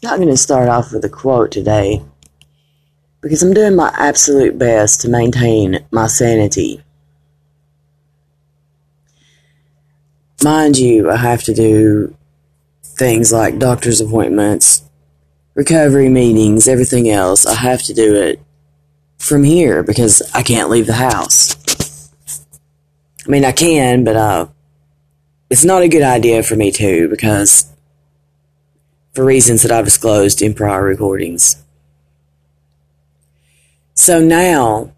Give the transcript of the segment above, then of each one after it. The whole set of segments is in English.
I'm not going to start off with a quote today because I'm doing my absolute best to maintain my sanity. Mind you, I have to do things like doctor's appointments, recovery meetings, everything else. I have to do it from here because I can't leave the house. I mean, I can, but uh, it's not a good idea for me to because for reasons that I've disclosed in prior recordings. So now,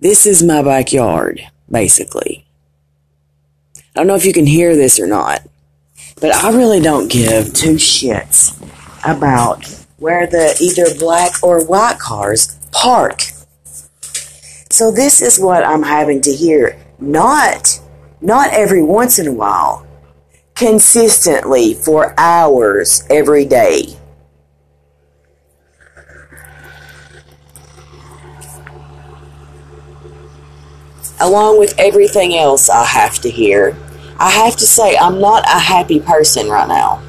this is my backyard, basically. I don't know if you can hear this or not, but I really don't give two shits about where the either black or white cars park. So this is what I'm having to hear. Not, not every once in a while, consistently for hours every day. along with everything else I have to hear, I have to say I'm not a happy person right now.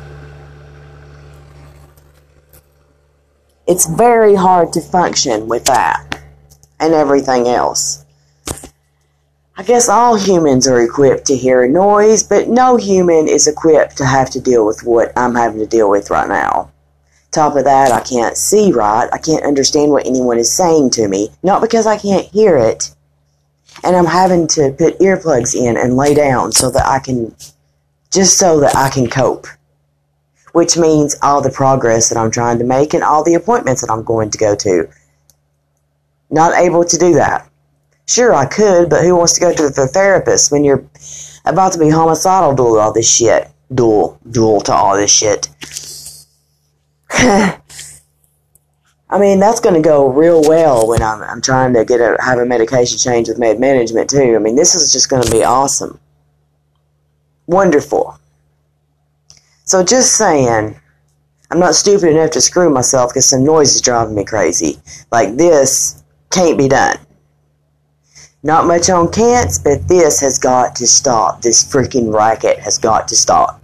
It's very hard to function with that and everything else. I guess all humans are equipped to hear a noise, but no human is equipped to have to deal with what I'm having to deal with right now. Top of that, I can't see right. I can't understand what anyone is saying to me. Not because I can't hear it, and I'm having to put earplugs in and lay down so that I can, just so that I can cope. Which means all the progress that I'm trying to make and all the appointments that I'm going to go to. Not able to do that. Sure, I could, but who wants to go to the therapist when you're about to be homicidal dual all this shit? Dual, dual to all this shit. I mean, that's going to go real well when I'm, I'm trying to get a, have a medication change with med management too. I mean, this is just going to be awesome. Wonderful. So just saying, I'm not stupid enough to screw myself because some noise is driving me crazy. Like this can't be done. Not much on can'ts, but this has got to stop. This freaking racket has got to stop.